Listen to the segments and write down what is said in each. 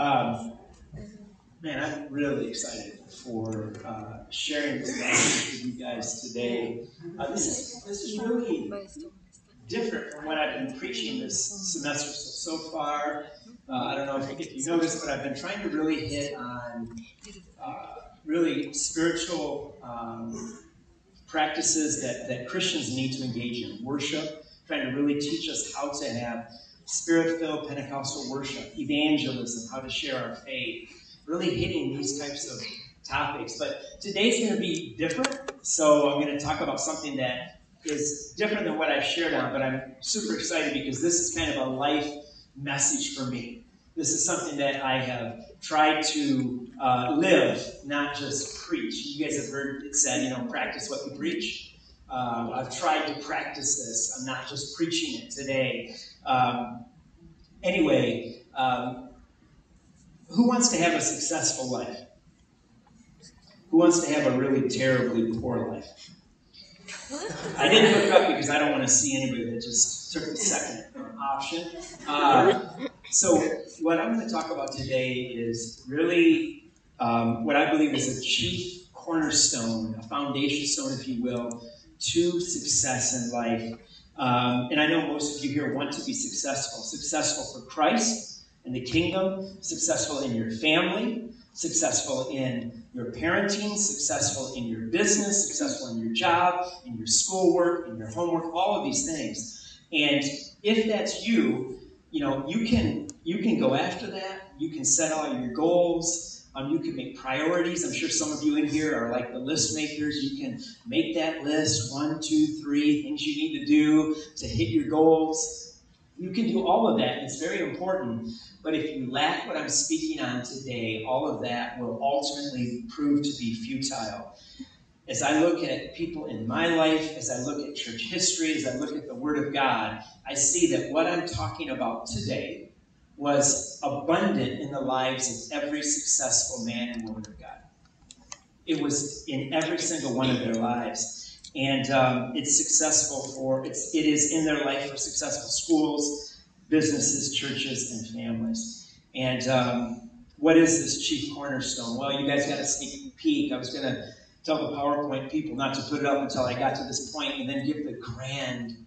Um, man, I'm really excited for uh, sharing this message with you guys today. Uh, this is this is really different from what I've been preaching this semester so, so far. Uh, I don't know if, if you noticed, but I've been trying to really hit on uh, really spiritual um, practices that, that Christians need to engage in. Worship, trying to really teach us how to have spirit filled Pentecostal worship, evangelism, how to share our faith, really hitting these types of topics. But today's going to be different, so I'm going to talk about something that is different than what I've shared on, but I'm super excited because this is kind of a life message for me. This is something that I have tried to uh, live, not just preach. You guys have heard it said, you know, practice what you preach. Um, I've tried to practice this. I'm not just preaching it today. Um, anyway, um, who wants to have a successful life? Who wants to have a really terribly poor life? I didn't look up because I don't want to see anybody that just took the second option. Uh, so, what I'm going to talk about today is really um, what I believe is a chief cornerstone, a foundation stone, if you will, to success in life. Um, and I know most of you here want to be successful successful for Christ and the kingdom, successful in your family, successful in your parenting, successful in your business, successful in your job, in your schoolwork, in your homework, all of these things. And if that's you, you know, you can you can go after that. You can set all your goals. Um, you can make priorities. I'm sure some of you in here are like the list makers. You can make that list one, two, three things you need to do to hit your goals. You can do all of that. It's very important. But if you lack what I'm speaking on today, all of that will ultimately prove to be futile. As I look at people in my life, as I look at church history, as I look at the Word of God, I see that what I'm talking about today was abundant in the lives of every successful man and woman of God. It was in every single one of their lives. And um, it's successful for, it's, it is in their life for successful schools, businesses, churches, and families. And um, what is this chief cornerstone? Well, you guys got a sneak peek. I was going to tell the PowerPoint people not to put it up until I got to this point and then give the grand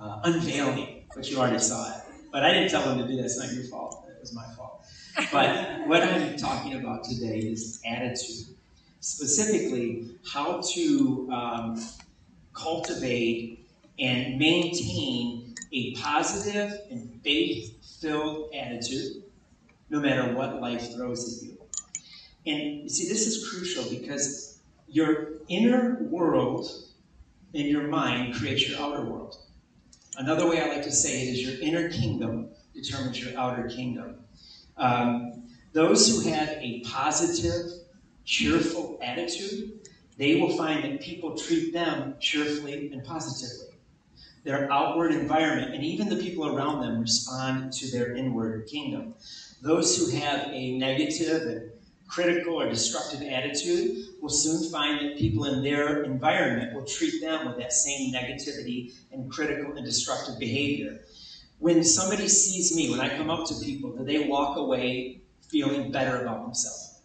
uh, unveiling, but you already saw it. But I didn't tell them to do that. It's not your fault. It was my fault. But what I'm talking about today is attitude. Specifically, how to um, cultivate and maintain a positive and faith filled attitude no matter what life throws at you. And you see, this is crucial because your inner world in your mind creates your outer world. Another way I like to say it is your inner kingdom determines your outer kingdom. Um, those who have a positive, cheerful attitude, they will find that people treat them cheerfully and positively. Their outward environment and even the people around them respond to their inward kingdom. Those who have a negative and critical or destructive attitude will soon find that people in their environment will treat them with that same negativity and critical and destructive behavior. When somebody sees me, when I come up to people, do they walk away feeling better about themselves?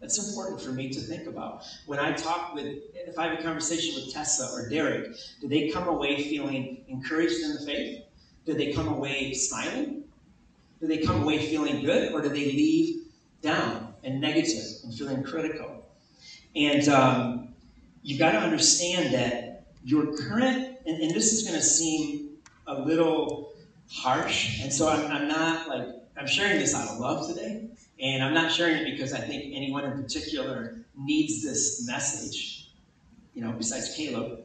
That's important for me to think about. When I talk with, if I have a conversation with Tessa or Derek, do they come away feeling encouraged in the faith? Do they come away smiling? Do they come away feeling good? Or do they leave down? and negative and feeling critical. And um, you've got to understand that your current, and, and this is going to seem a little harsh, and so I'm, I'm not like, I'm sharing this out of love today, and I'm not sharing it because I think anyone in particular needs this message, you know, besides Caleb.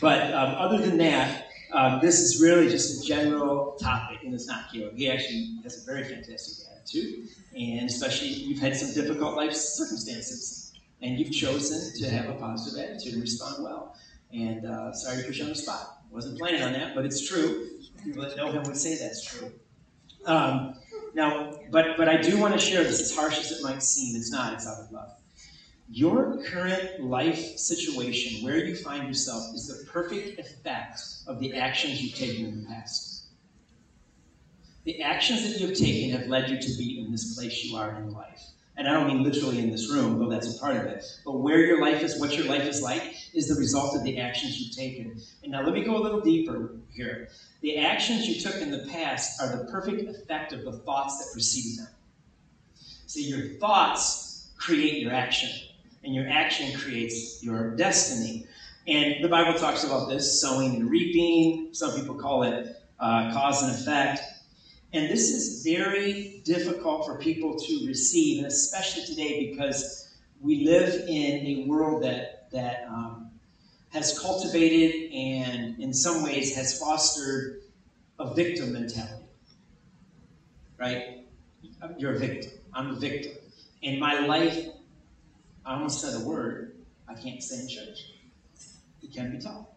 But um, other than that, um, this is really just a general topic, and it's not Caleb. He actually has a very fantastic attitude, and especially you've had some difficult life circumstances, and you've chosen to have a positive attitude and respond well. And uh, sorry to put you on the spot. Wasn't planning on that, but it's true. People that know him would say that's true. Um, now, but but I do want to share this. As harsh as it might seem, it's not. It's out of love. Your current life situation, where you find yourself, is the perfect effect of the actions you've taken in the past. The actions that you have taken have led you to be in in this place you are in life. And I don't mean literally in this room, though that's a part of it. But where your life is, what your life is like, is the result of the actions you've taken. And now let me go a little deeper here. The actions you took in the past are the perfect effect of the thoughts that preceded them. See, your thoughts create your action, and your action creates your destiny. And the Bible talks about this sowing and reaping. Some people call it uh, cause and effect. And this is very difficult for people to receive, and especially today because we live in a world that, that um, has cultivated and, in some ways, has fostered a victim mentality. Right? You're a victim. I'm a victim. In my life, I almost said a word I can't say in church. It can't be taught.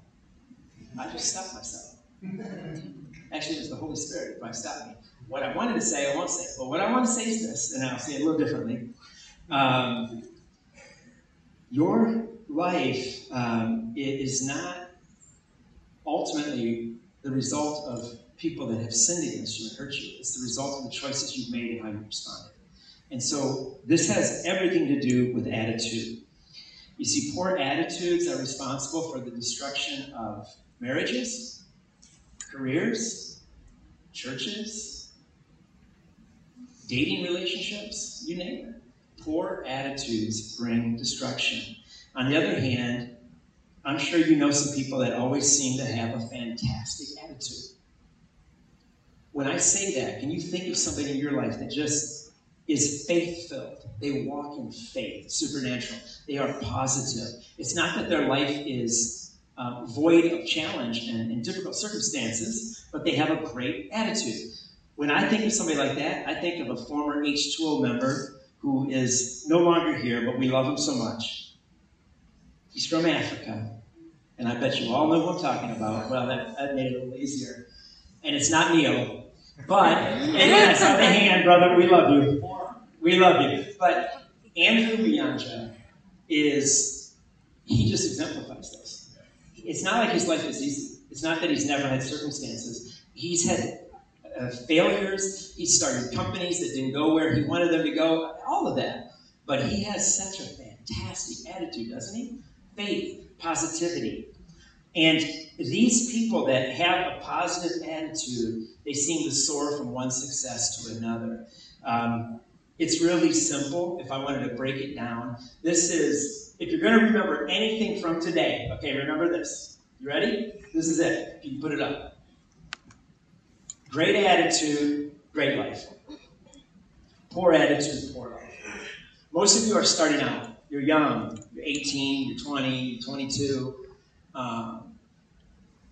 I just stopped myself. Actually, it was the Holy Spirit who stopped me. What I wanted to say, I won't say. But what I want to say is this, and I'll say it a little differently. Um, your life um, is not ultimately the result of people that have sinned against you and hurt you. It's the result of the choices you've made and how you responded. And so this has everything to do with attitude. You see, poor attitudes are responsible for the destruction of marriages, careers, churches, dating relationships, you name it. Poor attitudes bring destruction. On the other hand, I'm sure you know some people that always seem to have a fantastic attitude. When I say that, can you think of somebody in your life that just is faith filled? They walk in faith, supernatural. They are positive. It's not that their life is uh, void of challenge and, and difficult circumstances, but they have a great attitude. When I think of somebody like that, I think of a former H2O member who is no longer here, but we love him so much. He's from Africa, and I bet you all know who I'm talking about. Well, that, that made it a little easier. And it's not Neil, but, and yes, on the hand, brother, we love you. We love you. But Andrew Bianja is, he just exemplifies this. It's not like his life is easy. It's not that he's never had circumstances. He's had uh, failures. He started companies that didn't go where he wanted them to go. All of that. But he has such a fantastic attitude, doesn't he? Faith, positivity. And these people that have a positive attitude, they seem to soar from one success to another. Um, it's really simple if I wanted to break it down. This is, if you're going to remember anything from today, okay, remember this. You ready? This is it. You can put it up. Great attitude, great life. Poor attitude, poor life. Most of you are starting out. You're young. You're 18, you're 20, you're 22. Um,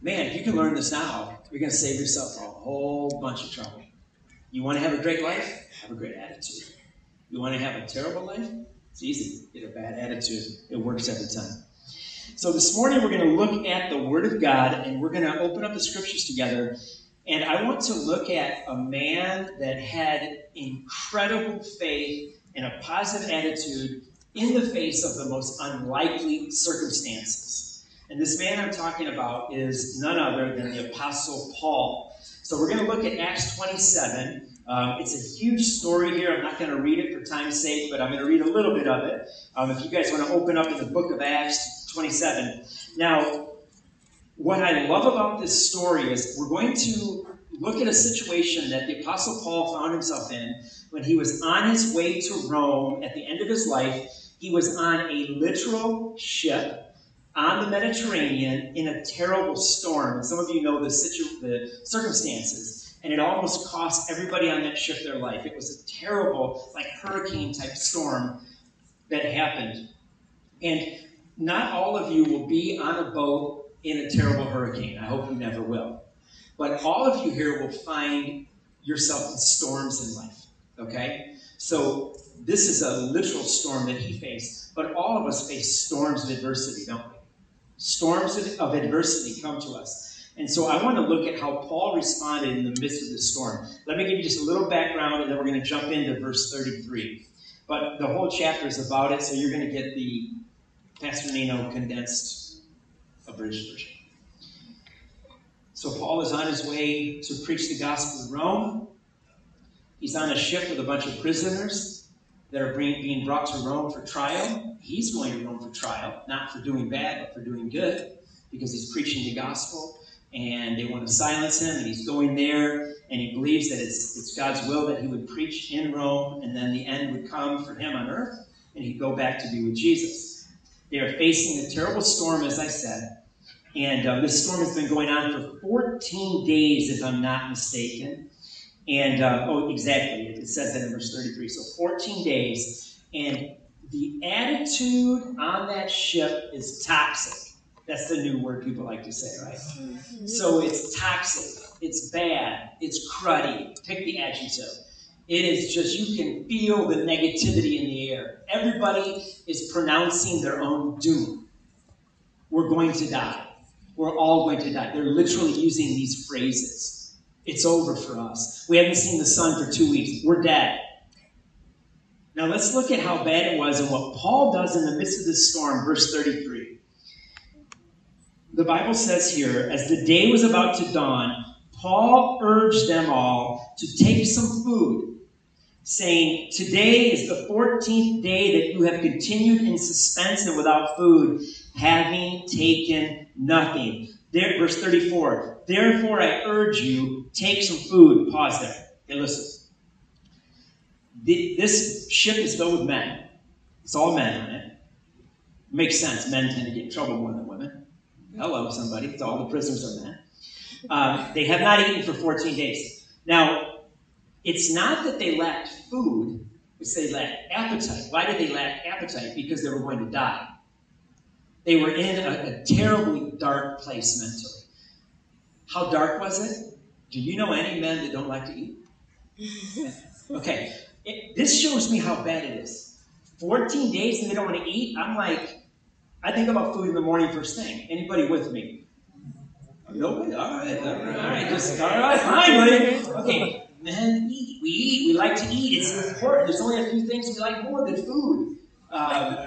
man, if you can learn this now, you're going to save yourself a whole bunch of trouble. You want to have a great life? Have a great attitude. You want to have a terrible life? It's easy. Get a bad attitude. It works every time. So this morning we're going to look at the Word of God and we're going to open up the scriptures together and I want to look at a man that had incredible faith and a positive attitude in the face of the most unlikely circumstances. And this man I'm talking about is none other than the Apostle Paul. So we're going to look at Acts 27. Um, it's a huge story here. I'm not going to read it for time's sake, but I'm going to read a little bit of it. Um, if you guys want to open up in the book of Acts 27. Now, what I love about this story is we're going to look at a situation that the Apostle Paul found himself in when he was on his way to Rome at the end of his life. He was on a literal ship on the Mediterranean in a terrible storm. And some of you know the, situ- the circumstances. And it almost cost everybody on that ship their life. It was a terrible, like hurricane type storm that happened. And not all of you will be on a boat in a terrible hurricane. I hope you never will. But all of you here will find yourself in storms in life, okay? So this is a literal storm that he faced, but all of us face storms of adversity, don't we? Storms of adversity come to us. And so I want to look at how Paul responded in the midst of the storm. Let me give you just a little background, and then we're going to jump into verse 33. But the whole chapter is about it, so you're going to get the Pastor Nino condensed abridged version. So Paul is on his way to preach the gospel in Rome. He's on a ship with a bunch of prisoners that are being brought to Rome for trial. He's going to Rome for trial, not for doing bad, but for doing good, because he's preaching the gospel. And they want to silence him, and he's going there, and he believes that it's, it's God's will that he would preach in Rome, and then the end would come for him on earth, and he'd go back to be with Jesus. They are facing a terrible storm, as I said, and uh, this storm has been going on for 14 days, if I'm not mistaken. And, uh, oh, exactly, it says that in verse 33. So 14 days. And the attitude on that ship is toxic. That's the new word people like to say, right? Mm-hmm. So it's toxic, it's bad, it's cruddy. Pick the adjective. It is just, you can feel the negativity in the air. Everybody is pronouncing their own doom. We're going to die. We're all going to die. They're literally using these phrases. It's over for us. We haven't seen the sun for two weeks. We're dead. Now let's look at how bad it was and what Paul does in the midst of this storm, verse 33. The Bible says here, as the day was about to dawn, Paul urged them all to take some food, saying, Today is the 14th day that you have continued in suspense and without food, having taken nothing. There, verse 34. Therefore, I urge you, take some food. Pause there. Okay, listen. The, this ship is filled with men. It's all men on it. Makes sense. Men tend to get in trouble more than women. Hello, somebody. It's all the prisoners are men. Um, they have not eaten for 14 days. Now, it's not that they lacked food, it's they lacked appetite. Why did they lack appetite? Because they were going to die. They were in a, a terribly dark place mentally. How dark was it? Do you know any men that don't like to eat? okay, it, this shows me how bad it is. 14 days and they don't want to eat? I'm like, I think about food in the morning first thing. Anybody with me? Nobody? All right, all right, all right, just, all right, fine, buddy. Okay, men eat. We eat. We like to eat. It's important. There's only a few things we like more than food. Um,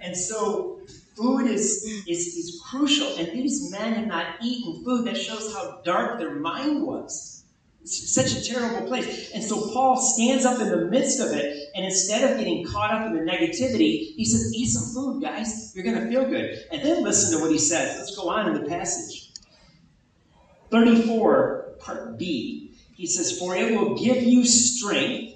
and so Food is, is, is crucial, and these men had not eaten food. That shows how dark their mind was. It's such a terrible place. And so Paul stands up in the midst of it, and instead of getting caught up in the negativity, he says, Eat some food, guys. You're going to feel good. And then listen to what he says. Let's go on in the passage. 34, part B. He says, For it will give you strength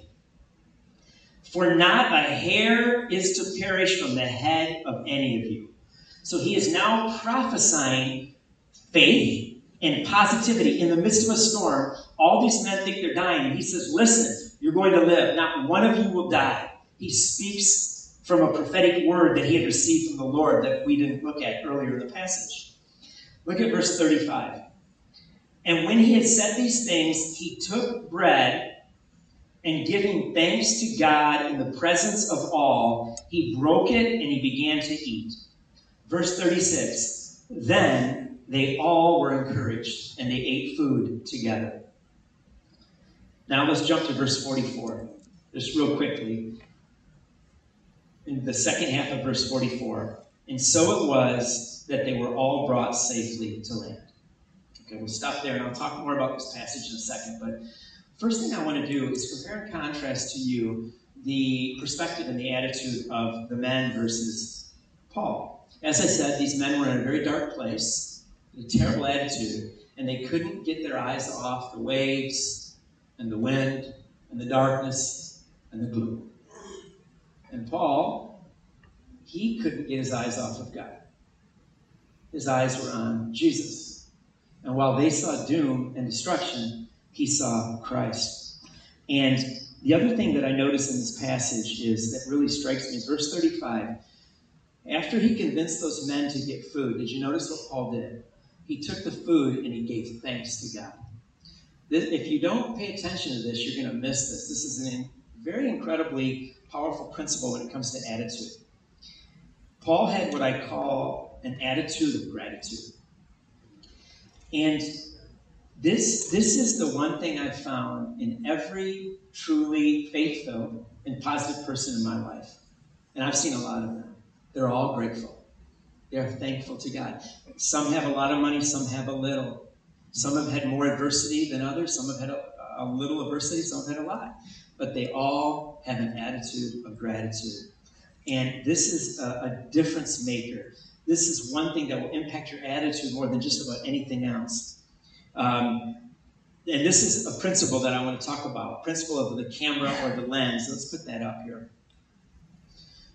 for not a hair is to perish from the head of any of you. So he is now prophesying faith and positivity in the midst of a storm. All these men think they're dying. And he says, Listen, you're going to live. Not one of you will die. He speaks from a prophetic word that he had received from the Lord that we didn't look at earlier in the passage. Look at verse 35. And when he had said these things, he took bread and giving thanks to God in the presence of all, he broke it and he began to eat. Verse 36 Then they all were encouraged, and they ate food together. Now let's jump to verse 44, just real quickly. In the second half of verse 44. And so it was that they were all brought safely to land. Okay, we'll stop there, and I'll talk more about this passage in a second. But first thing I want to do is compare and contrast to you the perspective and the attitude of the men versus Paul. As I said, these men were in a very dark place, a terrible attitude, and they couldn't get their eyes off the waves and the wind and the darkness and the gloom. And Paul, he couldn't get his eyes off of God. His eyes were on Jesus. And while they saw doom and destruction, he saw Christ. And the other thing that I notice in this passage is that really strikes me is verse 35 after he convinced those men to get food, did you notice what Paul did? He took the food and he gave thanks to God. If you don't pay attention to this, you're going to miss this. This is a very incredibly powerful principle when it comes to attitude. Paul had what I call an attitude of gratitude. And this, this is the one thing I've found in every truly faithful and positive person in my life. And I've seen a lot of them. They're all grateful. They're thankful to God. Some have a lot of money, some have a little. Some have had more adversity than others, some have had a, a little adversity, some have had a lot. but they all have an attitude of gratitude. And this is a, a difference maker. This is one thing that will impact your attitude more than just about anything else. Um, and this is a principle that I want to talk about principle of the camera or the lens. Let's put that up here.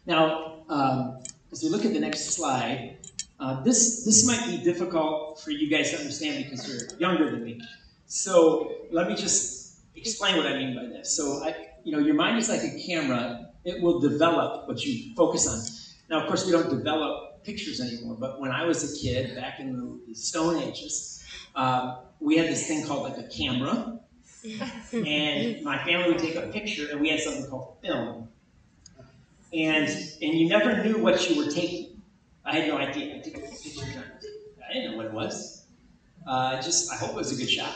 Now, um, as we look at the next slide, uh, this, this might be difficult for you guys to understand because you're younger than me. So let me just explain what I mean by this. So, I, you know, your mind is like a camera. It will develop what you focus on. Now, of course, we don't develop pictures anymore, but when I was a kid, back in the Stone Ages, um, we had this thing called like a camera, and my family would take a picture, and we had something called film. And and you never knew what you were taking. I had no idea. I picture. I didn't know what it was. Uh, just I hope it was a good shot.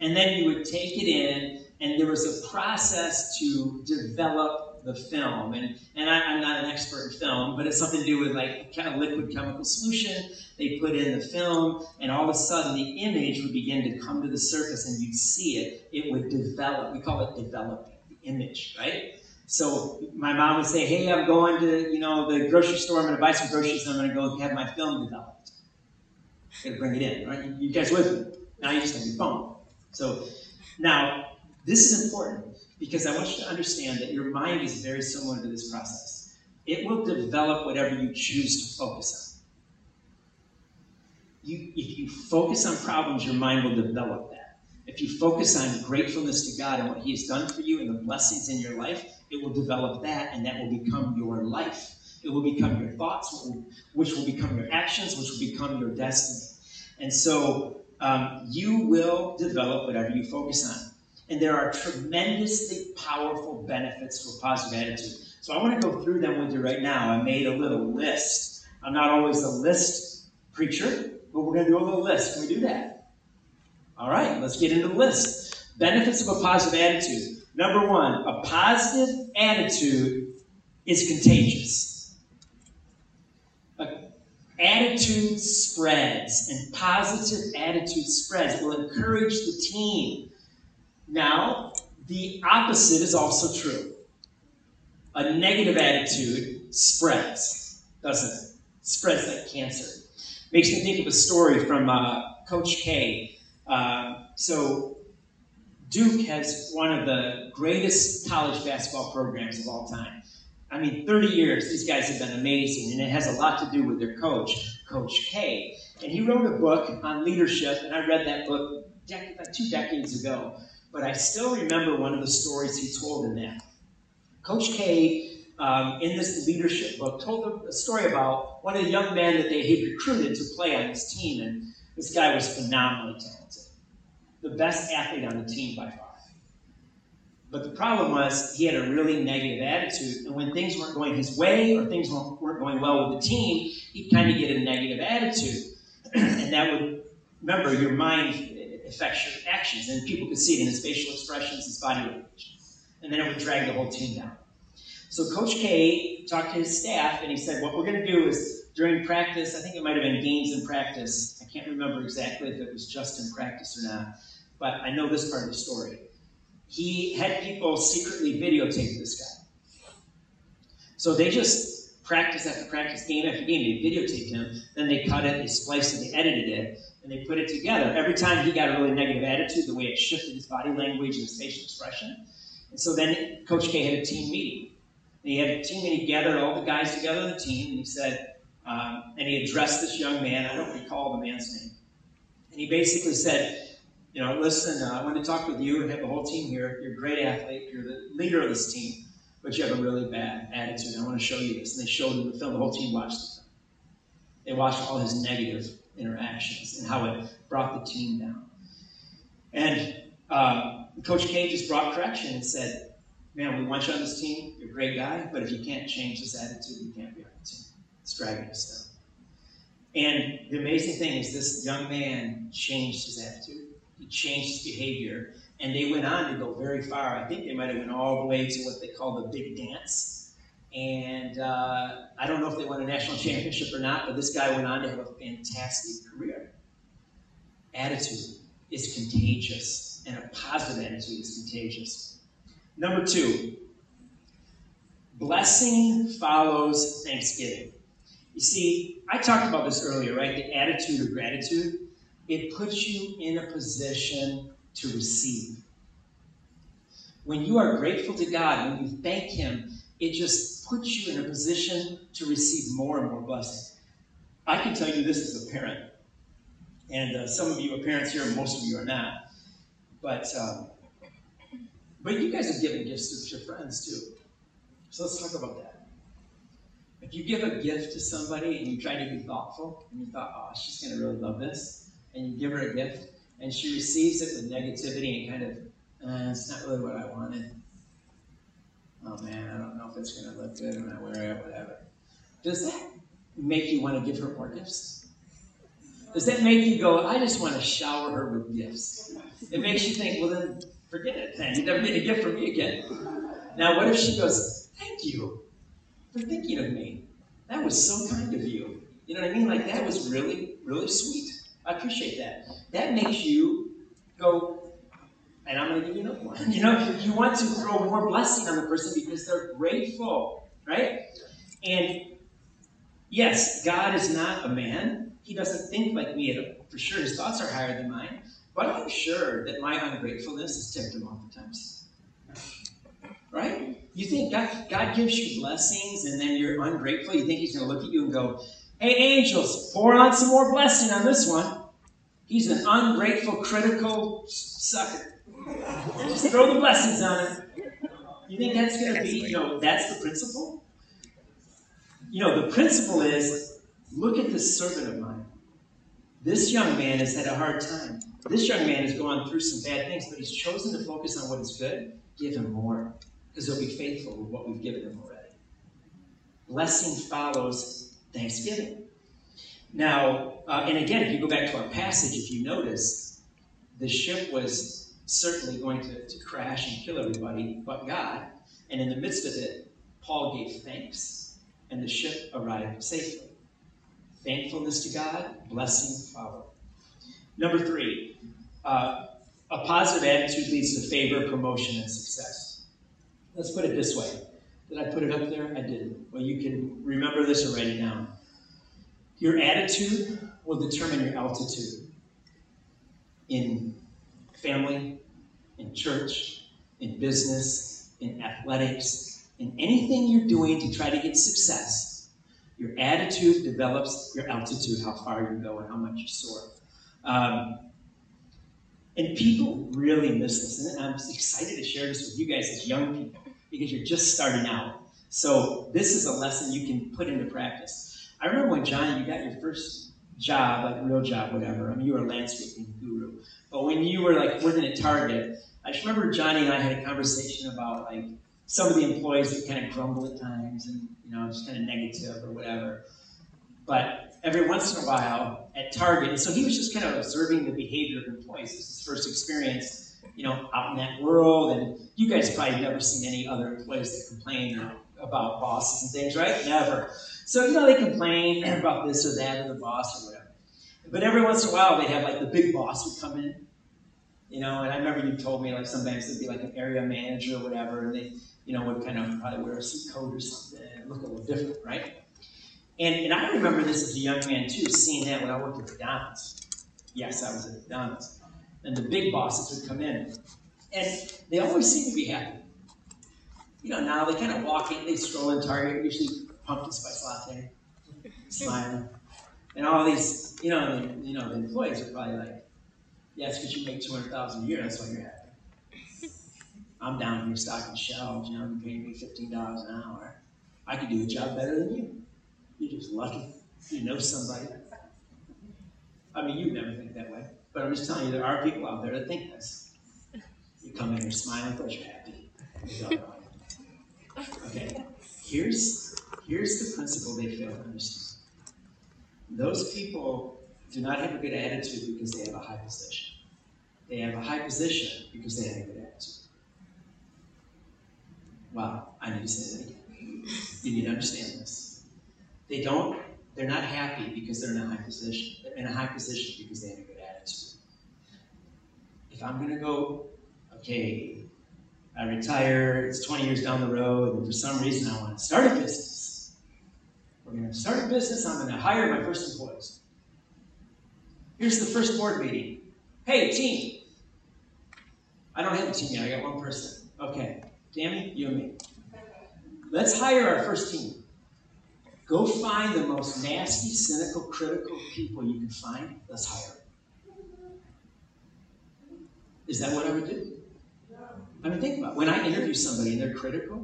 And then you would take it in, and there was a process to develop the film. And, and I, am not an expert in film, but it's something to do with like kind of liquid chemical solution. They put in the film, and all of a sudden the image would begin to come to the surface, and you'd see it. It would develop. We call it developing the image, right? So my mom would say, "Hey, I'm going to you know the grocery store. I'm going to buy some groceries. and I'm going to go have my film developed. I'm going to bring it in, right? You guys with me? Now you just have your phone. So now this is important because I want you to understand that your mind is very similar to this process. It will develop whatever you choose to focus on. You, if you focus on problems, your mind will develop that. If you focus on gratefulness to God and what He has done for you and the blessings in your life, it will develop that, and that will become your life. It will become your thoughts, which will become your actions, which will become your destiny. And so um, you will develop whatever you focus on. And there are tremendously powerful benefits for positive attitude. So I want to go through them with you right now. I made a little list. I'm not always a list preacher, but we're going to do a little list. Can we do that? All right, let's get into the list. Benefits of a positive attitude. Number one, a positive attitude is contagious. attitude spreads, and positive attitude spreads. It will encourage the team. Now, the opposite is also true. A negative attitude spreads, doesn't it? Spreads like cancer. Makes me think of a story from uh, Coach K. Uh, so, Duke has one of the greatest college basketball programs of all time. I mean, 30 years, these guys have been amazing, and it has a lot to do with their coach, Coach K. And he wrote a book on leadership, and I read that book about two decades ago. But I still remember one of the stories he told in that. Coach K, um, in this leadership book, told a story about one of the young men that they had recruited to play on his team, and this guy was phenomenally talented the best athlete on the team by far. But the problem was he had a really negative attitude, and when things weren't going his way or things weren't going well with the team, he'd kind of get a negative attitude. and that would, remember, your mind affects your actions, and people could see it in his facial expressions, his body language. And then it would drag the whole team down. So Coach K talked to his staff, and he said, What we're going to do is during practice, I think it might have been games in practice. I can't remember exactly if it was just in practice or not but I know this part of the story. He had people secretly videotape this guy. So they just practice after practice, game after game. They videotaped him, then they cut it, they spliced it, they edited it, and they put it together. Every time he got a really negative attitude, the way it shifted his body language and his facial expression. And so then Coach K had a team meeting. And he had a team and he gathered all the guys together on the team and he said, um, and he addressed this young man. I don't recall the man's name. And he basically said, you know, listen, uh, I want to talk with you and have the whole team here. You're a great athlete. You're the leader of this team, but you have a really bad attitude. I want to show you this. And they showed him the film. The whole team watched the film. They watched all his negative interactions and how it brought the team down. And um, Coach K just brought correction and said, man, we want you on this team. You're a great guy, but if you can't change this attitude, you can't be on the team. It's dragging us down. And the amazing thing is this young man changed his attitude he changed his behavior. And they went on to go very far. I think they might have went all the way to what they call the big dance. And uh, I don't know if they won a national championship or not, but this guy went on to have a fantastic career. Attitude is contagious, and a positive attitude is contagious. Number two, blessing follows thanksgiving. You see, I talked about this earlier, right? The attitude of gratitude. It puts you in a position to receive. When you are grateful to God, when you thank Him, it just puts you in a position to receive more and more blessing. I can tell you this as a parent, and uh, some of you are parents here, and most of you are not. But um, but you guys have given gifts to your friends too. So let's talk about that. If you give a gift to somebody and you try to be thoughtful, and you thought, oh, she's going to really love this, and you give her a gift, and she receives it with negativity and kind of, uh, it's not really what I wanted. Oh man, I don't know if it's going to look good when I wear it, whatever. Does that make you want to give her more gifts? Does that make you go, I just want to shower her with gifts? It makes you think, well, then forget it then. You never get a gift from me again. Now, what if she goes, thank you for thinking of me? That was so kind of you. You know what I mean? Like, that was really, really sweet. I appreciate that. That makes you go, and I'm going to give you another one. You know, you want to throw more blessing on the person because they're grateful, right? And yes, God is not a man. He doesn't think like me. For sure, his thoughts are higher than mine. But I'm sure that my ungratefulness has ticked him off at times. Right? You think God, God gives you blessings and then you're ungrateful? You think He's going to look at you and go, Hey, angels, pour on some more blessing on this one. He's an ungrateful, critical sucker. Just throw the blessings on him. You think that's going to be, you know, that's the principle? You know, the principle is look at this servant of mine. This young man has had a hard time. This young man has gone through some bad things, but he's chosen to focus on what is good. Give him more, because he'll be faithful with what we've given him already. Blessing follows thanksgiving. Now, uh, and again, if you go back to our passage, if you notice, the ship was certainly going to, to crash and kill everybody but God. And in the midst of it, Paul gave thanks, and the ship arrived safely. Thankfulness to God, blessing followed. Number three, uh, a positive attitude leads to favor, promotion, and success. Let's put it this way. Did I put it up there? I didn't. Well, you can remember this it down. Your attitude will determine your altitude in family, in church, in business, in athletics, in anything you're doing to try to get success. Your attitude develops your altitude, how far you go and how much you soar. Um, and people really miss this. And I'm excited to share this with you guys as young people because you're just starting out. So this is a lesson you can put into practice. I remember when Johnny, you got your first job, like real job, whatever. I mean, you were a landscaping guru. But when you were like working at Target, I just remember Johnny and I had a conversation about like some of the employees that kind of grumble at times and you know just kind of negative or whatever. But every once in a while at Target. And so he was just kind of observing the behavior of employees. This is his first experience, you know, out in that world. And you guys probably never seen any other employees that complain about bosses and things, right? Never. So, you know, they complain about this or that or the boss or whatever. But every once in a while, they'd have like the big boss would come in, you know, and I remember you told me like sometimes there'd be like an area manager or whatever, and they, you know, would kind of probably wear a suit coat or something and look a little different, right? And, and I remember this as a young man too, seeing that when I worked at McDonald's. Yes, I was at McDonald's. And the big bosses would come in, and they always seem to be happy. You know, now they kind of walk in, they stroll in Target, usually pumpkin spice latte, smiling. And all these, you know, the, you know, the employees are probably like, it's because you make 200000 a year, that's why you're happy. I'm down here stocking shelves, you know, you're paying me $15 an hour. I could do a job better than you. You're just lucky. You know somebody. I mean, you never think that way. But I'm just telling you, there are people out there that think this. You come in, you're smiling, but you're happy. Okay, here's, here's the principle they fail to understand. Those people do not have a good attitude because they have a high position. They have a high position because they have a good attitude. Wow, I need to say that again. You need to understand this. They don't, they're not happy because they're in a high position. They're in a high position because they have a good attitude. If I'm going to go, okay, I retire, it's 20 years down the road, and for some reason I want to start a business. We're going to start a business, I'm going to hire my first employees. Here's the first board meeting. Hey, team. I don't have a team yet, I got one person. Okay, Tammy, you and me. Let's hire our first team. Go find the most nasty, cynical, critical people you can find. Let's hire them. Is that what I would do? I mean, think about it. when I interview somebody and they're critical.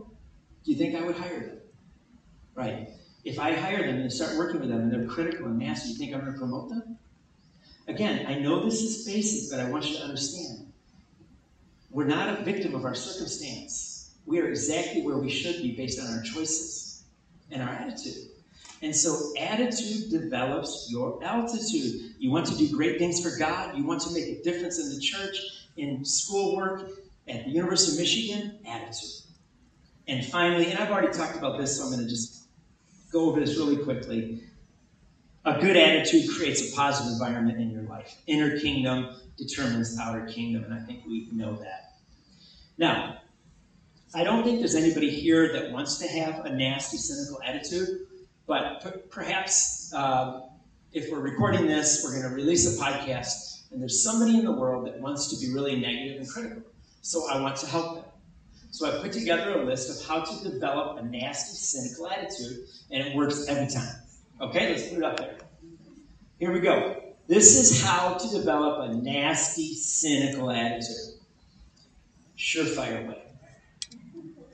Do you think I would hire them? Right. If I hire them and start working with them and they're critical and nasty, do you think I'm going to promote them? Again, I know this is basic, but I want you to understand. We're not a victim of our circumstance. We are exactly where we should be based on our choices and our attitude. And so, attitude develops your altitude. You want to do great things for God, you want to make a difference in the church, in schoolwork, at the University of Michigan, attitude. And finally, and I've already talked about this, so I'm going to just go over this really quickly. A good attitude creates a positive environment in your life. Inner kingdom determines outer kingdom, and I think we know that. Now, I don't think there's anybody here that wants to have a nasty, cynical attitude, but perhaps uh, if we're recording this, we're going to release a podcast, and there's somebody in the world that wants to be really negative and critical. So I want to help them. So I put together a list of how to develop a nasty, cynical attitude, and it works every time. Okay, let's put it up there. Here we go. This is how to develop a nasty, cynical attitude. Surefire way.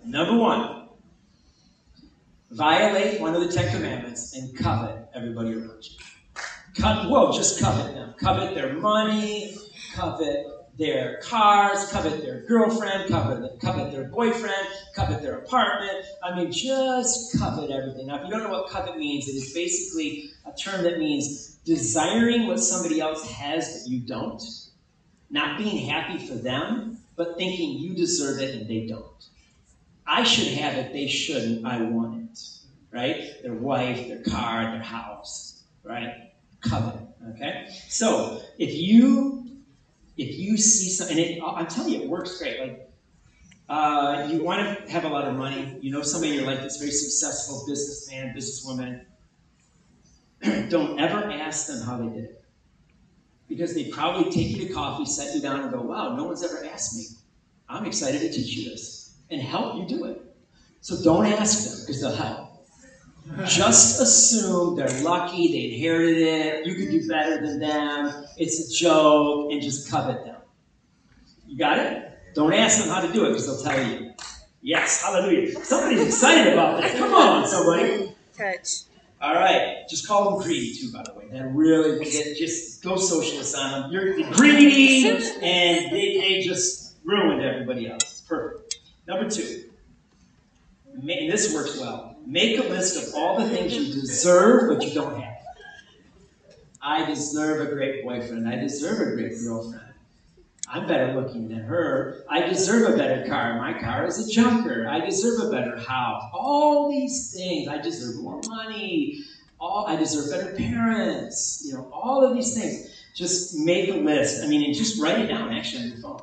Number one, violate one of the Ten Commandments and covet everybody around you. Covet, whoa, just covet them. Covet their money, covet their cars, covet their girlfriend, covet, covet their boyfriend, covet their apartment. I mean, just covet everything. Now, if you don't know what covet means, it is basically a term that means desiring what somebody else has that you don't, not being happy for them, but thinking you deserve it and they don't. I should have it, they shouldn't, I want it. Right? Their wife, their car, their house. Right? Covet. Okay? So, if you if you see something, and it, I'm telling you, it works great. Like, uh, you want to have a lot of money. You know somebody in your life that's very successful, businessman, businesswoman. Don't ever ask them how they did it. Because they probably take you to coffee, set you down, and go, wow, no one's ever asked me. I'm excited to teach you this and help you do it. So don't ask them because they'll help. Just assume they're lucky, they inherited it, you could do better than them, it's a joke, and just covet them. You got it? Don't ask them how to do it because they'll tell you. Yes, hallelujah. Somebody's excited about that. Come on, somebody. Touch. All right, just call them greedy too, by the way. That really, just go socialist on them. You're greedy, and they, they just ruined everybody else. Perfect. Number two, and this works well. Make a list of all the things you deserve but you don't have. I deserve a great boyfriend. I deserve a great girlfriend. I'm better looking than her. I deserve a better car. My car is a junker. I deserve a better house. All these things. I deserve more money. All I deserve better parents. You know, all of these things. Just make a list. I mean, and just write it down actually on your phone.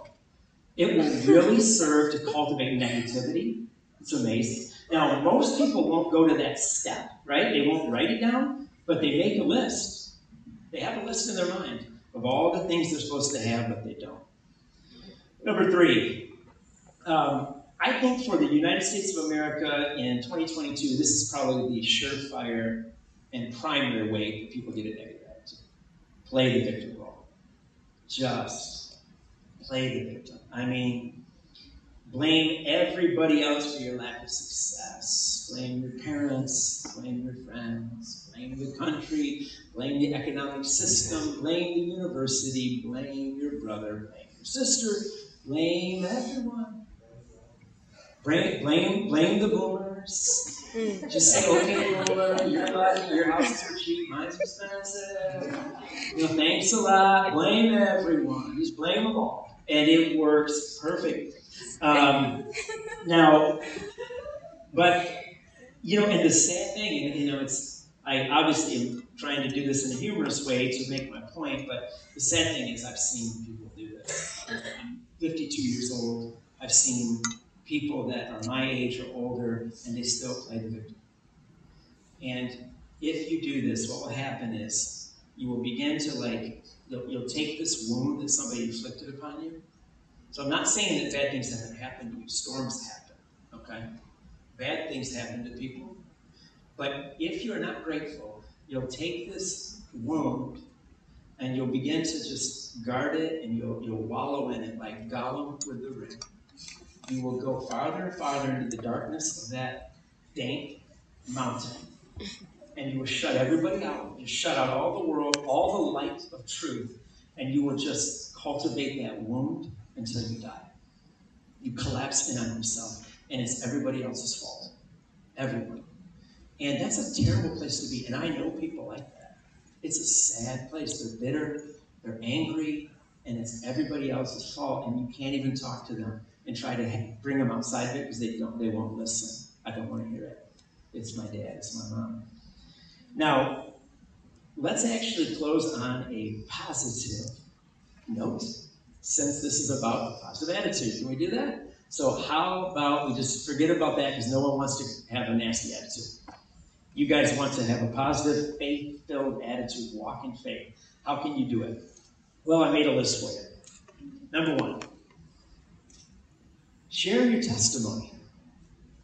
It will really serve to cultivate negativity. It's amazing. Now, most people won't go to that step, right? They won't write it down, but they make a list. They have a list in their mind of all the things they're supposed to have, but they don't. Number three, um, I think for the United States of America in 2022, this is probably the surefire and primary way that people get a negative attitude. Play the victim role. Just play the victim. I mean, Blame everybody else for your lack of success. Blame your parents, blame your friends, blame the country, blame the economic system, blame the university, blame your brother, blame your sister, blame everyone. Blame, blame, blame the boomers. Hmm. Just say, okay, boomer, your life, your house is too cheap, mine's expensive. You know, thanks a lot. Blame everyone. Just blame them all. And it works perfectly. Um, now, but you know, and the sad thing, and you know, it's I obviously am trying to do this in a humorous way to make my point, but the sad thing is I've seen people do this. I'm 52 years old. I've seen people that are my age or older, and they still play the victim. And if you do this, what will happen is you will begin to like, you'll, you'll take this wound that somebody inflicted upon you. So I'm not saying that bad things haven't happened to you. Storms happen, okay? Bad things happen to people. But if you're not grateful, you'll take this wound and you'll begin to just guard it and you'll, you'll wallow in it like Gollum with the ring. You will go farther and farther into the darkness of that dank mountain and you will shut everybody out. You shut out all the world, all the light of truth, and you will just cultivate that wound until you die. You collapse in on yourself, and it's everybody else's fault. Everyone. And that's a terrible place to be. And I know people like that. It's a sad place. They're bitter, they're angry, and it's everybody else's fault, and you can't even talk to them and try to bring them outside of it because they don't they won't listen. I don't want to hear it. It's my dad, it's my mom. Now, let's actually close on a positive note, since this is about positive attitude. Can we do that? So, how about we just forget about that because no one wants to have a nasty attitude. You guys want to have a positive, faith filled attitude, walk in faith. How can you do it? Well, I made a list for you. Number one, share your testimony.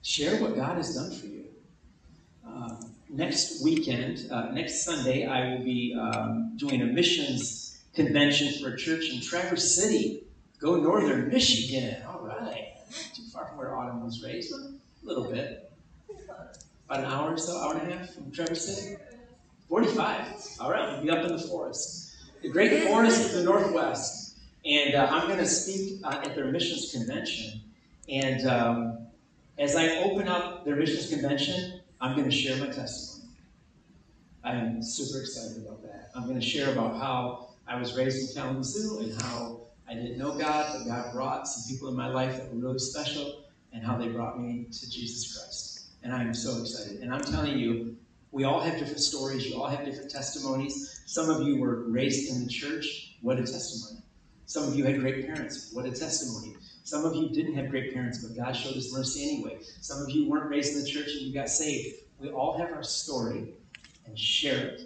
Share what God has done for you. Uh, next weekend, uh, next Sunday, I will be um, doing a missions convention for a church in Traverse City. Go northern Michigan. All right. Too far from where Autumn was raised, a little bit. About an hour or so, hour and a half from Traverse City. 45. All right, we'll be up in the forest. The great forest of the Northwest. And uh, I'm going to speak uh, at their missions convention. And um, as I open up their missions convention, I'm going to share my testimony. I'm super excited about that. I'm going to share about how I was raised in Kalamazoo and how I didn't know God, but God brought some people in my life that were really special and how they brought me to Jesus Christ. And I'm so excited. And I'm telling you, we all have different stories. You all have different testimonies. Some of you were raised in the church. What a testimony. Some of you had great parents. What a testimony. Some of you didn't have great parents, but God showed His mercy anyway. Some of you weren't raised in the church and you got saved. We all have our story and share it.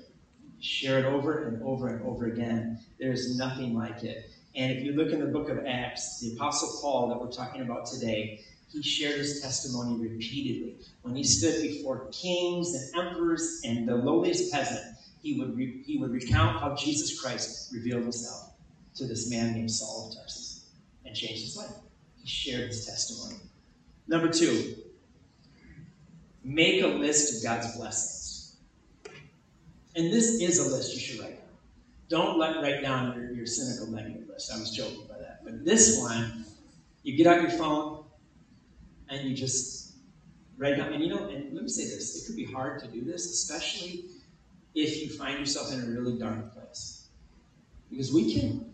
Share it over and over and over again. There's nothing like it. And if you look in the book of Acts, the Apostle Paul that we're talking about today, he shared his testimony repeatedly. When he stood before kings and emperors and the lowliest peasant, he would, re- he would recount how Jesus Christ revealed himself to this man named Saul of Tarsus and changed his life. He shared his testimony. Number two, make a list of God's blessings. And this is a list you should write down. Don't let write down your, your cynical negative list. I was joking by that. But this one, you get out your phone and you just write down. And you know, and let me say this: it could be hard to do this, especially if you find yourself in a really dark place, because we can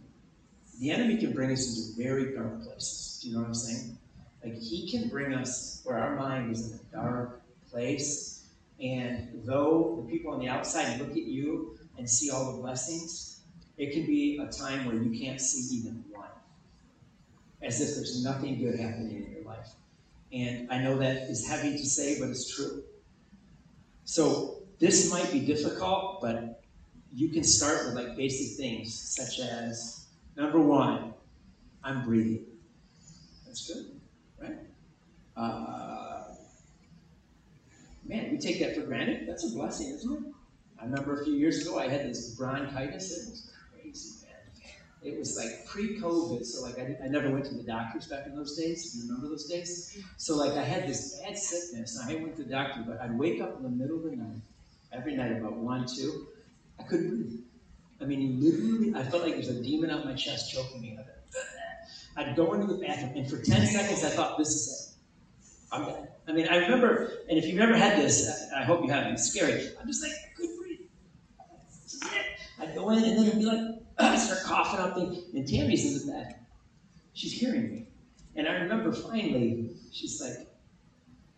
the enemy can bring us into very dark places. Do you know what I'm saying? Like he can bring us where our mind is in a dark place, and though the people on the outside look at you and see all the blessings, it can be a time where you can't see even one, as if there's nothing good happening in your life. And I know that is heavy to say, but it's true. So this might be difficult, but you can start with like basic things such as Number one, I'm breathing. That's good, right? Uh, man, we take that for granted. That's a blessing, isn't it? I remember a few years ago I had this bronchitis. It was crazy, man. It was like pre-COVID, so like I, I never went to the doctors back in those days. You remember those days? So like I had this bad sickness. I went to the doctor, but I'd wake up in the middle of the night, every night about one, two. I couldn't breathe. I mean, literally, I felt like there was a demon out my chest choking me. I'd go into the bathroom, and for 10 seconds, I thought, this is it. I'm dead. I mean, I remember, and if you've never had this, I hope you haven't, it's scary. I'm just like, good it. I'd go in, and then I'd be like, I start coughing up, and, and Tammy's in the bed. She's hearing me. And I remember finally, she's like,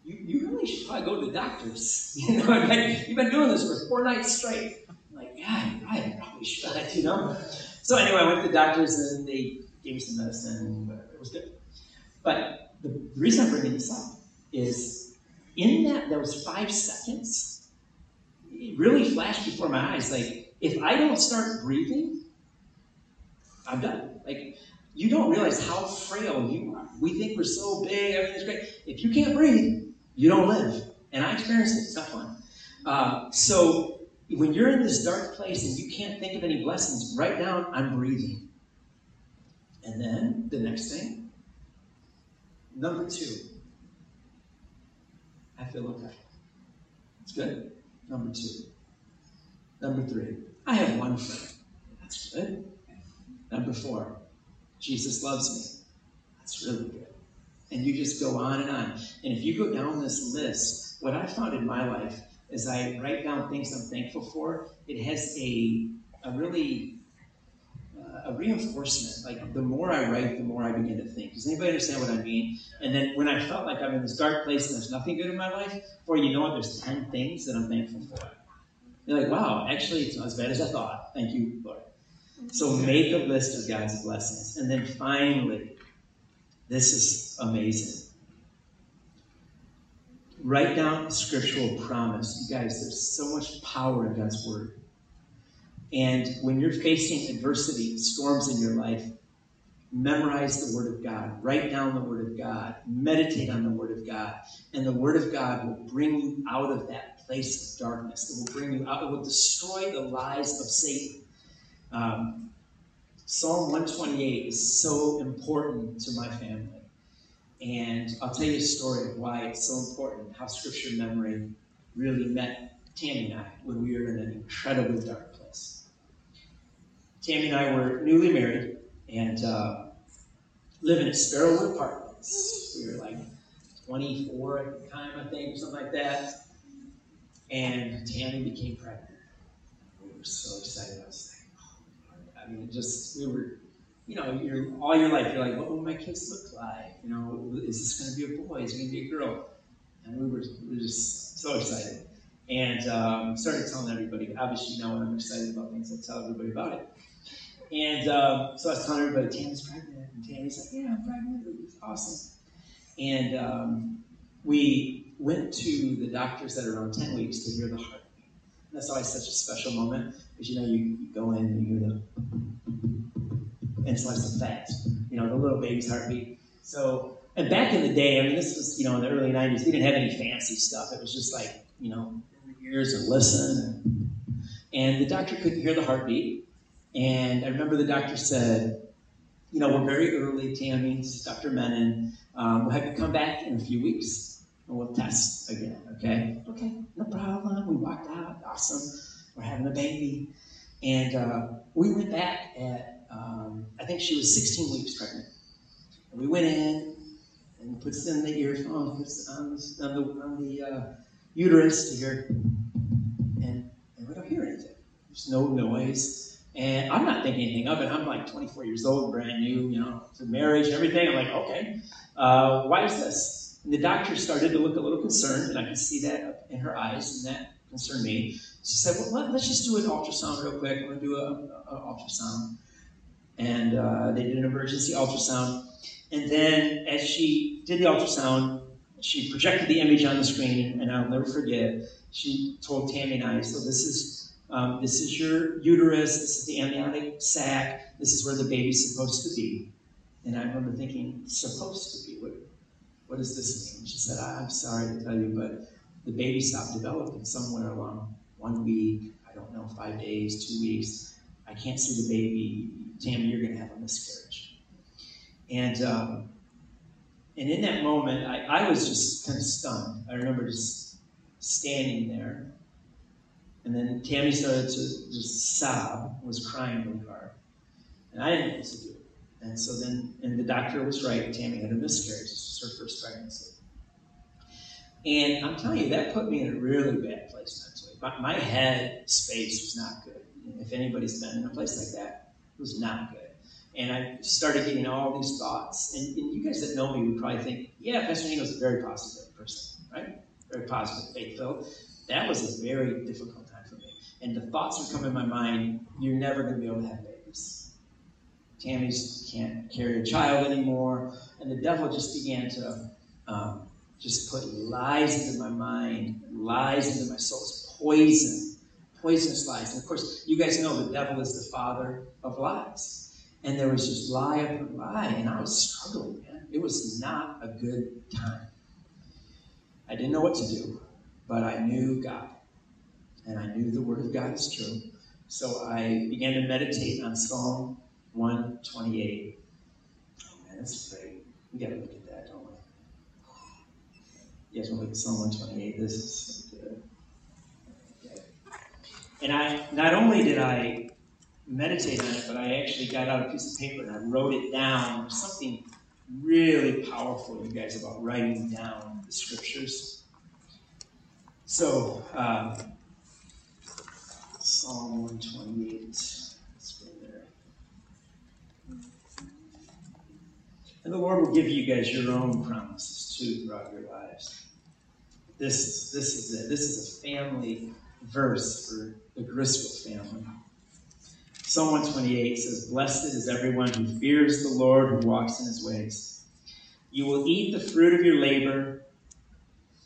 you, you really should probably go to the doctors. You know, like, you've been doing this for four nights straight I'm Like, yeah, I probably should, you know. So anyway, I went to the doctors and they gave me some medicine and whatever. It was good. But the reason I'm bringing this up is in that those five seconds, it really flashed before my eyes. Like, if I don't start breathing, I'm done. Like, you don't realize how frail you are. We think we're so big, everything's great. If you can't breathe, you don't live. And I experienced it. Not fun. Uh, so when you're in this dark place and you can't think of any blessings, write down, I'm breathing. And then the next thing, number two, I feel okay. It's good. Number two. Number three, I have one friend. That's good. Number four, Jesus loves me. That's really good. And you just go on and on. And if you go down this list, what I found in my life as I write down things I'm thankful for, it has a, a really a reinforcement. Like the more I write, the more I begin to think. Does anybody understand what I mean? And then when I felt like I'm in this dark place and there's nothing good in my life, or you know what, there's 10 things that I'm thankful for. You're like, wow, actually, it's not as bad as I thought. Thank you, Lord. So make a list of God's blessings. And then finally, this is amazing. Write down scriptural promise. You guys, there's so much power in God's word. And when you're facing adversity, storms in your life, memorize the Word of God. Write down the Word of God. Meditate on the Word of God. And the Word of God will bring you out of that place of darkness. It will bring you out. It will destroy the lies of Satan. Um, Psalm 128 is so important to my family. And I'll tell you a story of why it's so important, how scripture memory really met Tammy and I when we were in an incredibly dark. Tammy and I were newly married and uh, living at Sparrowwood Apartments. We were like 24 at the time, I think, or something like that. And Tammy became pregnant. We were so excited. I was like, oh, I mean, just, we were you know, you're all your life, you're like, what will my kids look like? You know, is this going to be a boy? Is it going to be a girl? And we were, we were just so excited. And um, started telling everybody. Obviously, now when I'm excited about things, I tell everybody about it. And um, so I was telling everybody, Tammy's pregnant. And Tammy's like, yeah, I'm pregnant. It's awesome. And um, we went to the doctors that are around 10 weeks to hear the heartbeat. And that's always such a special moment because, you know, you, you go in and you hear the and slice of fat, you know, the little baby's heartbeat. So, and back in the day, I mean, this was, you know, in the early 90s, we didn't have any fancy stuff. It was just like, you know, the ears and listen. And, and the doctor couldn't hear the heartbeat. And I remember the doctor said, you know, we're very early, Tammy, this is Dr. Menon. Um, we'll have you come back in a few weeks and we'll test again, okay? Okay, no problem. We walked out, awesome. We're having a baby. And uh, we went back at um, I think she was 16 weeks pregnant. And we went in and puts in the earphone, puts on the, on the, on the uh, uterus to hear, and, and we don't hear anything. There's no noise. And I'm not thinking anything of it. I'm like 24 years old, brand new, you know, to marriage and everything. I'm like, okay, uh, why is this? And the doctor started to look a little concerned, and I could see that in her eyes, and that concerned me. She said, well, let, us just do an ultrasound real quick. I'm going to do an ultrasound and uh, they did an emergency ultrasound. And then, as she did the ultrasound, she projected the image on the screen, and I'll never forget. She told Tammy and I, "So this is um, this is your uterus. This is the amniotic sac. This is where the baby's supposed to be." And I remember thinking, "Supposed to be? What? What does this mean?" She said, "I'm sorry to tell you, but the baby stopped developing somewhere along one week. I don't know, five days, two weeks. I can't see the baby Tammy, you're going to have a miscarriage. And um, and in that moment, I, I was just kind of stunned. I remember just standing there. And then Tammy started to just sob, was crying really hard. And I didn't know what to do. And so then, and the doctor was right, Tammy had a miscarriage. This was her first pregnancy. And I'm telling you, that put me in a really bad place mentally. My, my head space was not good. If anybody's been in a place like that, it was not good. And I started getting all these thoughts. And, and you guys that know me would probably think, yeah, Pastor Nino's a very positive person, right? Very positive, faith filled. That was a very difficult. And the thoughts would come in my mind, you're never going to be able to have babies. Tammy's can't carry a child anymore. And the devil just began to um, just put lies into my mind, lies into my soul, poison, poisonous lies. And of course, you guys know the devil is the father of lies. And there was just lie upon lie, and I was struggling, man. It was not a good time. I didn't know what to do, but I knew God. And I knew the Word of God is true. So I began to meditate on Psalm 128. Oh man, that's great. We got to look at that, don't we? You guys want to look at Psalm 128? This is so good. And I not only did I meditate on it, but I actually got out a piece of paper and I wrote it down. Something really powerful, you guys, about writing down the scriptures. So, um, Psalm 128. Let's go there. And the Lord will give you guys your own promises too throughout your lives. This is this is it. This is a family verse for the Griswold family. Psalm 128 says, Blessed is everyone who fears the Lord, who walks in his ways. You will eat the fruit of your labor,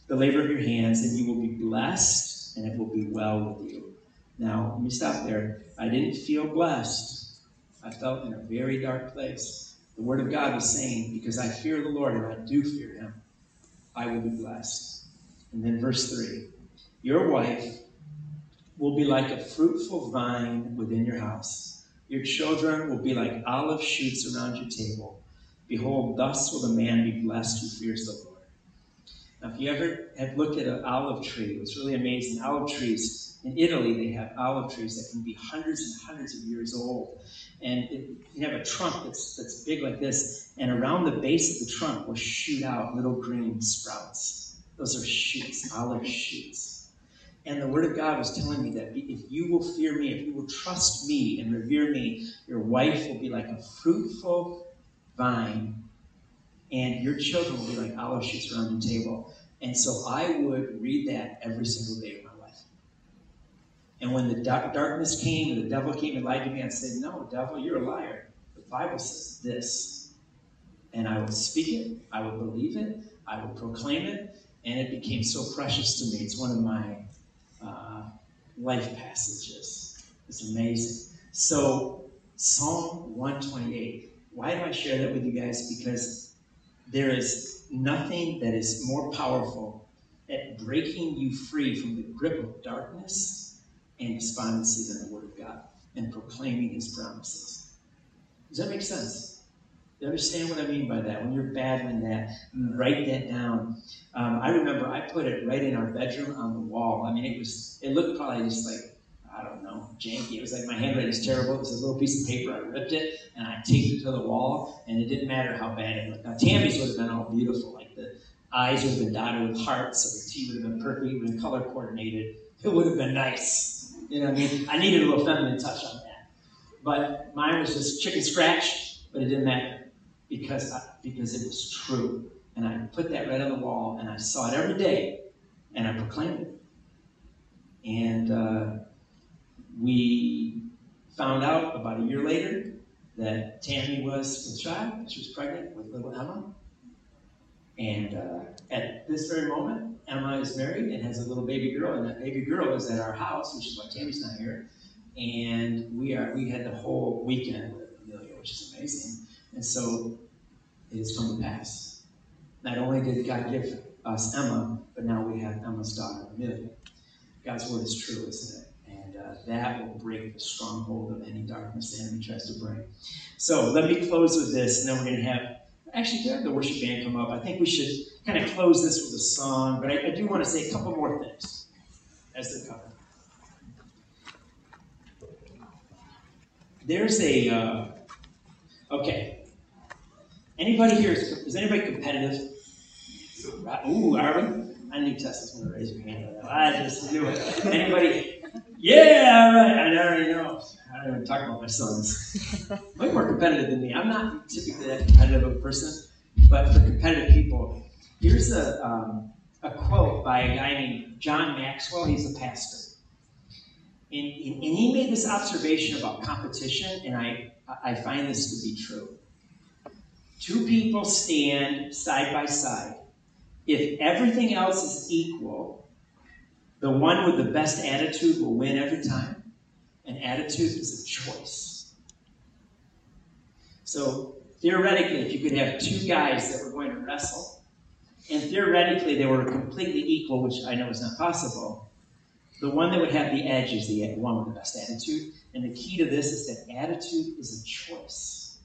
the labor of your hands, and you will be blessed, and it will be well with you. Now, let me stop there. I didn't feel blessed. I felt in a very dark place. The Word of God was saying, Because I fear the Lord, and I do fear Him, I will be blessed. And then verse 3 Your wife will be like a fruitful vine within your house. Your children will be like olive shoots around your table. Behold, thus will the man be blessed who fears the Lord. Now, if you ever had looked at an olive tree, it's really amazing. Olive trees in Italy, they have olive trees that can be hundreds and hundreds of years old. And it, you have a trunk that's, that's big like this, and around the base of the trunk will shoot out little green sprouts. Those are shoots, olive shoots. And the Word of God was telling me that if you will fear me, if you will trust me and revere me, your wife will be like a fruitful vine, and your children will be like olive shoots around your table. And so I would read that every single day of my life. And when the darkness came and the devil came and lied to me, I said, No, devil, you're a liar. The Bible says this. And I would speak it, I would believe it, I would proclaim it, and it became so precious to me. It's one of my uh, life passages. It's amazing. So, Psalm 128. Why do I share that with you guys? Because there is nothing that is more powerful at breaking you free from the grip of darkness and despondency than the Word of God and proclaiming His promises. Does that make sense? You understand what I mean by that? When you're battling that, write that down. Um, I remember I put it right in our bedroom on the wall. I mean, it was, it looked probably just like, I don't know, janky. It was like my handwriting is terrible. It was a little piece of paper. I ripped it and I taped it to the wall, and it didn't matter how bad it looked. Now, Tammy's would have been all beautiful. Like the eyes would have been dotted with hearts, or the T would have been perfect, it would have been color coordinated. It would have been nice. You know what I mean? I needed a little feminine touch on that. But mine was just chicken scratch, but it didn't matter because, I, because it was true. And I put that right on the wall, and I saw it every day, and I proclaimed it. And uh, we found out about a year later that Tammy was with child. She was pregnant with little Emma. And uh, at this very moment, Emma is married and has a little baby girl, and that baby girl is at our house, which is why Tammy's not here. And we are we had the whole weekend with Amelia, which is amazing. And so it has come to pass. Not only did God give us Emma, but now we have Emma's daughter, Amelia. God's word is true, isn't it? Uh, that will break the stronghold of any darkness the enemy tries to bring. So let me close with this, and then we're going to have actually have the worship band come up. I think we should kind of close this with a song, but I, I do want to say a couple more things as they're coming. There's a uh, okay. Anybody here is, is anybody competitive? Ooh, Arvin, I need to test this one. Raise your hand. I just knew it. Anybody? Yeah, all right. I already know. I don't even talk about my sons. Way more competitive than me. I'm not typically that competitive of a person, but for competitive people, here's a, um, a quote by a guy named John Maxwell. He's a pastor. And, and, and he made this observation about competition, and I, I find this to be true. two people stand side by side. If everything else is equal, the one with the best attitude will win every time. And attitude is a choice. So, theoretically, if you could have two guys that were going to wrestle, and theoretically they were completely equal, which I know is not possible, the one that would have the edge is the one with the best attitude. And the key to this is that attitude is a choice.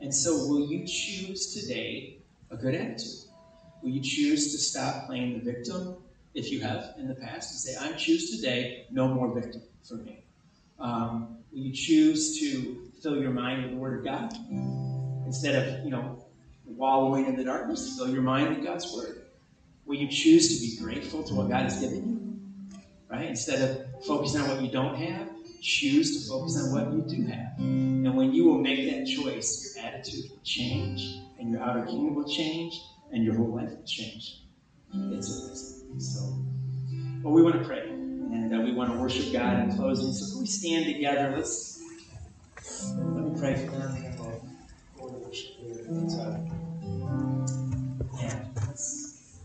And so, will you choose today a good attitude? Will you choose to stop playing the victim, if you have in the past, and say, I choose today no more victim for me? Um, will you choose to fill your mind with the Word of God instead of, you know, wallowing in the darkness? Fill your mind with God's Word. Will you choose to be grateful to what God has given you? Right? Instead of focusing on what you don't have, choose to focus on what you do have. And when you will make that choice, your attitude will change, and your outer kingdom will change, and your whole life will change. It's amazing. So, well, we want to pray, and uh, we want to worship God in closing. So, can we stand together? Let's let me pray for them, we'll to worship here. And, uh, yeah, let's,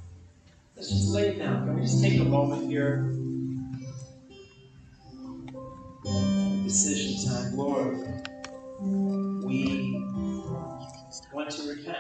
let's just lay it down. Can we just take a moment here? Decision time, Lord. We want to repent.